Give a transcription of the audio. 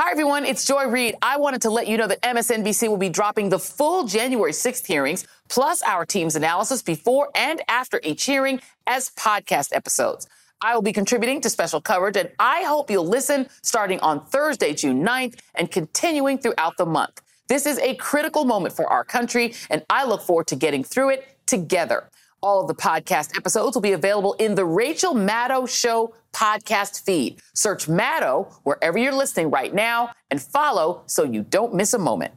Hi, everyone. It's Joy Reid. I wanted to let you know that MSNBC will be dropping the full January 6th hearings, plus our team's analysis before and after each hearing as podcast episodes. I will be contributing to special coverage, and I hope you'll listen starting on Thursday, June 9th, and continuing throughout the month. This is a critical moment for our country, and I look forward to getting through it together. All of the podcast episodes will be available in the Rachel Maddow Show podcast feed. Search Maddow wherever you're listening right now and follow so you don't miss a moment.